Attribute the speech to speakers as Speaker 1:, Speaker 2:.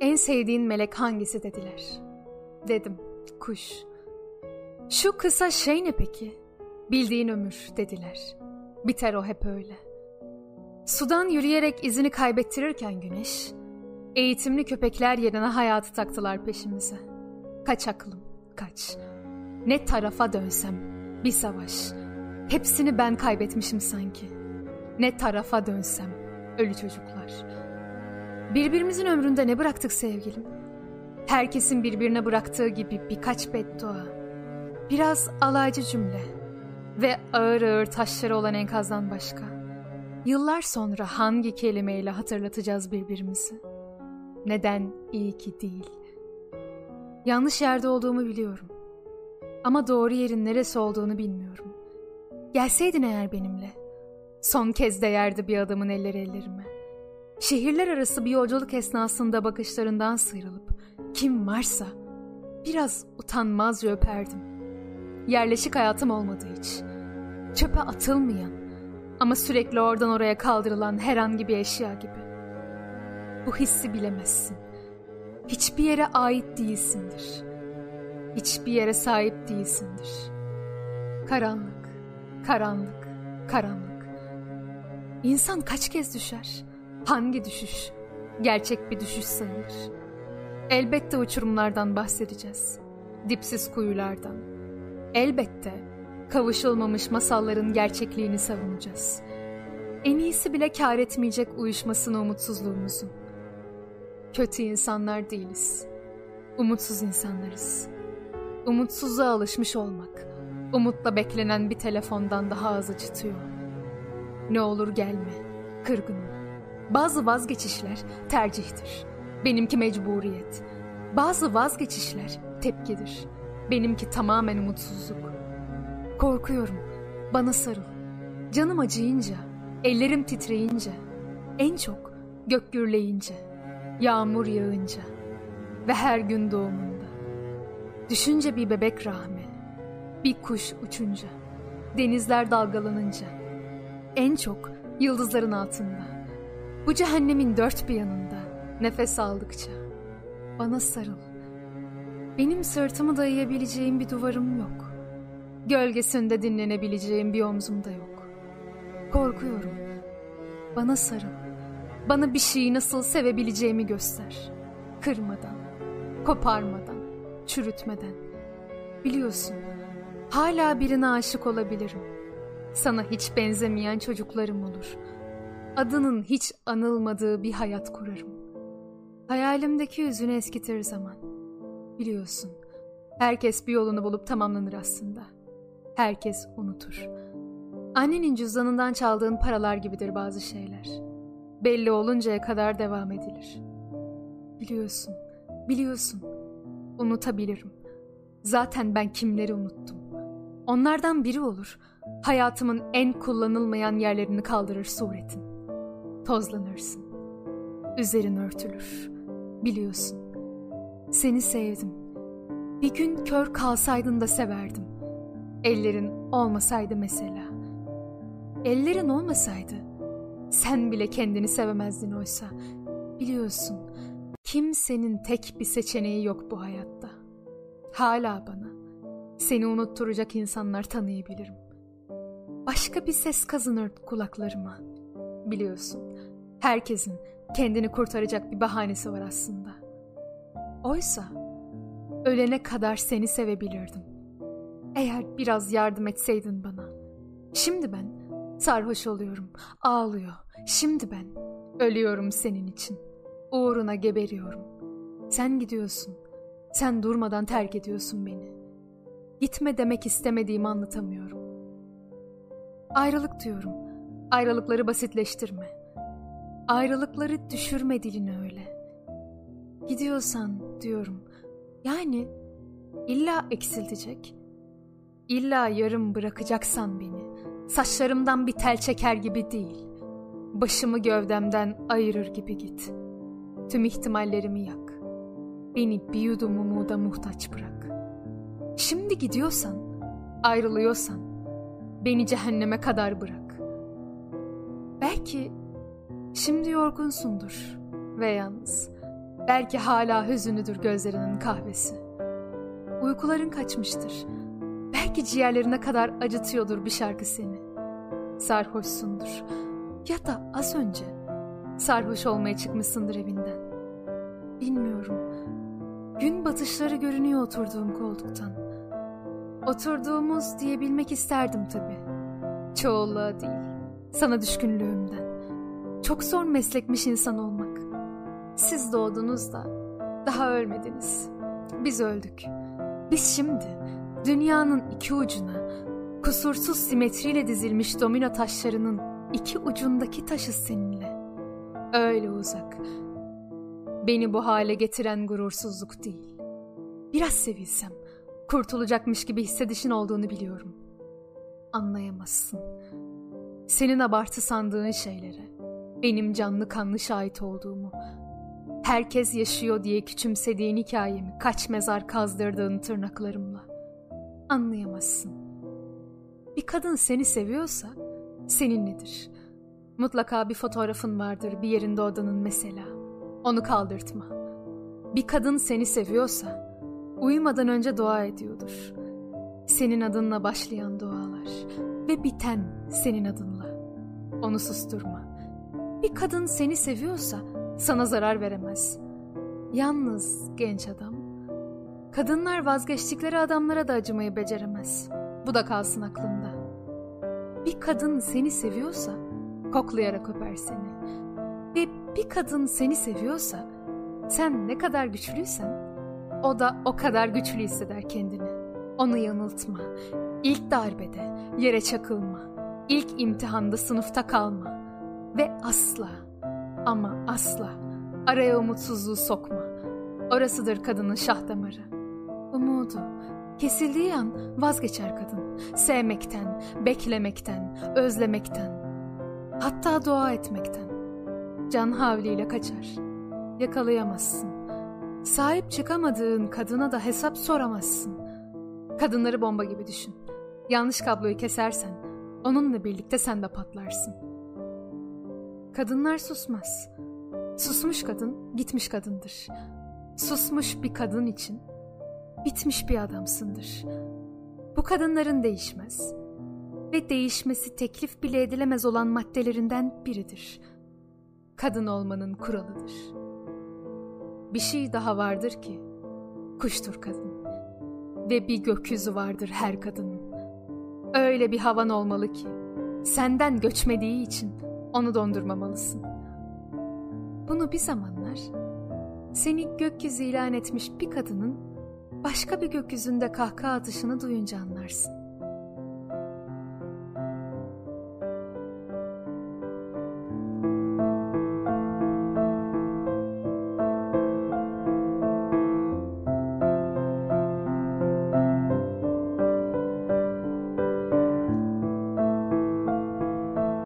Speaker 1: En sevdiğin melek hangisi dediler. Dedim, kuş. Şu kısa şey ne peki? Bildiğin ömür dediler. Biter o hep öyle. Sudan yürüyerek izini kaybettirirken güneş, eğitimli köpekler yerine hayatı taktılar peşimize. Kaç aklım, kaç. Ne tarafa dönsem, bir savaş. Hepsini ben kaybetmişim sanki. Ne tarafa dönsem, ölü çocuklar. Birbirimizin ömründe ne bıraktık sevgilim? Herkesin birbirine bıraktığı gibi birkaç beddua. Biraz alaycı cümle. Ve ağır ağır taşları olan enkazdan başka. Yıllar sonra hangi kelimeyle hatırlatacağız birbirimizi? Neden iyi ki değil? Yanlış yerde olduğumu biliyorum. Ama doğru yerin neresi olduğunu bilmiyorum. Gelseydin eğer benimle. Son kez değerdi bir adamın elleri ellerime. Şehirler arası bir yolculuk esnasında bakışlarından sıyrılıp kim varsa biraz utanmazca öperdim. Yerleşik hayatım olmadı hiç. Çöpe atılmayan ama sürekli oradan oraya kaldırılan herhangi bir eşya gibi. Bu hissi bilemezsin. Hiçbir yere ait değilsindir. Hiçbir yere sahip değilsindir. Karanlık, karanlık, karanlık. İnsan kaç kez düşer? Hangi düşüş? Gerçek bir düşüş sayılır. Elbette uçurumlardan bahsedeceğiz. Dipsiz kuyulardan. Elbette kavuşulmamış masalların gerçekliğini savunacağız. En iyisi bile kar etmeyecek uyuşmasını umutsuzluğumuzun. Kötü insanlar değiliz. Umutsuz insanlarız. Umutsuzluğa alışmış olmak, umutla beklenen bir telefondan daha az acıtıyor. Ne olur gelme, kırgınım. Bazı vazgeçişler tercihtir. Benimki mecburiyet. Bazı vazgeçişler tepkidir. Benimki tamamen umutsuzluk. Korkuyorum. Bana sarıl. Canım acıyınca, ellerim titreyince, en çok gök gürleyince, yağmur yağınca ve her gün doğumunda. Düşünce bir bebek rahmi, bir kuş uçunca, denizler dalgalanınca, en çok yıldızların altında. Bu cehennemin dört bir yanında nefes aldıkça bana sarıl. Benim sırtımı dayayabileceğim bir duvarım yok. Gölgesinde dinlenebileceğim bir omzum da yok. Korkuyorum. Bana sarıl. Bana bir şeyi nasıl sevebileceğimi göster. Kırmadan, koparmadan, çürütmeden. Biliyorsun, hala birine aşık olabilirim. Sana hiç benzemeyen çocuklarım olur. Adının hiç anılmadığı bir hayat kurarım. Hayalimdeki yüzünü eskitir zaman. Biliyorsun, herkes bir yolunu bulup tamamlanır aslında. Herkes unutur. Annenin cüzdanından çaldığın paralar gibidir bazı şeyler. Belli oluncaya kadar devam edilir. Biliyorsun, biliyorsun. Unutabilirim. Zaten ben kimleri unuttum. Onlardan biri olur. Hayatımın en kullanılmayan yerlerini kaldırır suretin. Tozlanırsın. Üzerin örtülür. Biliyorsun. Seni sevdim. Bir gün kör kalsaydın da severdim. Ellerin olmasaydı mesela. Ellerin olmasaydı sen bile kendini sevemezdin oysa. Biliyorsun kimsenin tek bir seçeneği yok bu hayatta. Hala bana seni unutturacak insanlar tanıyabilirim. Başka bir ses kazınır kulaklarıma. Biliyorsun herkesin kendini kurtaracak bir bahanesi var aslında. Oysa ölene kadar seni sevebilirdim. Eğer biraz yardım etseydin bana. Şimdi ben sarhoş oluyorum, ağlıyor. Şimdi ben ölüyorum senin için. Uğruna geberiyorum. Sen gidiyorsun. Sen durmadan terk ediyorsun beni. Gitme demek istemediğimi anlatamıyorum. Ayrılık diyorum. Ayrılıkları basitleştirme. Ayrılıkları düşürme diline öyle. Gidiyorsan diyorum. Yani illa eksiltecek. İlla yarım bırakacaksan beni. Saçlarımdan bir tel çeker gibi değil. Başımı gövdemden ayırır gibi git. Tüm ihtimallerimi yak. Beni bir yudum umuda muhtaç bırak. Şimdi gidiyorsan, ayrılıyorsan, beni cehenneme kadar bırak. Belki şimdi yorgunsundur ve yalnız. Belki hala hüzünlüdür gözlerinin kahvesi. Uykuların kaçmıştır. Belki ciğerlerine kadar acıtıyordur bir şarkı seni. Sarhoşsundur. Ya da az önce sarhoş olmaya çıkmışsındır evinden. Bilmiyorum. Gün batışları görünüyor oturduğum koltuktan. Oturduğumuz diyebilmek isterdim tabii. Çoğulluğa değil. Sana düşkünlüğümden. Çok zor meslekmiş insan olmak. Siz doğdunuz da daha ölmediniz. Biz öldük. Biz şimdi dünyanın iki ucuna kusursuz simetriyle dizilmiş domino taşlarının iki ucundaki taşız seninle. Öyle uzak. Beni bu hale getiren gurursuzluk değil. Biraz sevilsem, kurtulacakmış gibi hissedişin olduğunu biliyorum. Anlayamazsın. Senin abartı sandığın şeylere, benim canlı kanlı şahit olduğumu, herkes yaşıyor diye küçümsediğin hikayemi kaç mezar kazdırdığın tırnaklarımla. Anlayamazsın. Bir kadın seni seviyorsa seninledir. Mutlaka bir fotoğrafın vardır bir yerinde odanın mesela. Onu kaldırtma. Bir kadın seni seviyorsa uyumadan önce dua ediyordur. Senin adınla başlayan dualar ve biten senin adınla. Onu susturma. Bir kadın seni seviyorsa sana zarar veremez. Yalnız genç adam, kadınlar vazgeçtikleri adamlara da acımayı beceremez. Bu da kalsın aklında. Bir kadın seni seviyorsa koklayarak öper seni. Ve bir kadın seni seviyorsa sen ne kadar güçlüysen o da o kadar güçlü hisseder kendini. Onu yanıltma. İlk darbede yere çakılma. İlk imtihanda sınıfta kalma. Ve asla ama asla araya umutsuzluğu sokma. Orasıdır kadının şah damarı. Umudu kesildiği an vazgeçer kadın. Sevmekten, beklemekten, özlemekten. Hatta dua etmekten. Can havliyle kaçar. Yakalayamazsın. Sahip çıkamadığın kadına da hesap soramazsın. Kadınları bomba gibi düşün. Yanlış kabloyu kesersen onunla birlikte sen de patlarsın. Kadınlar susmaz. Susmuş kadın gitmiş kadındır. Susmuş bir kadın için bitmiş bir adamsındır. Bu kadınların değişmez ve değişmesi teklif bile edilemez olan maddelerinden biridir. Kadın olmanın kuralıdır. Bir şey daha vardır ki kuştur kadın ve bir gökyüzü vardır her kadının. Öyle bir havan olmalı ki senden göçmediği için onu dondurmamalısın. Bunu bir zamanlar seni gökyüzü ilan etmiş bir kadının başka bir gökyüzünde kahkaha atışını duyunca anlarsın.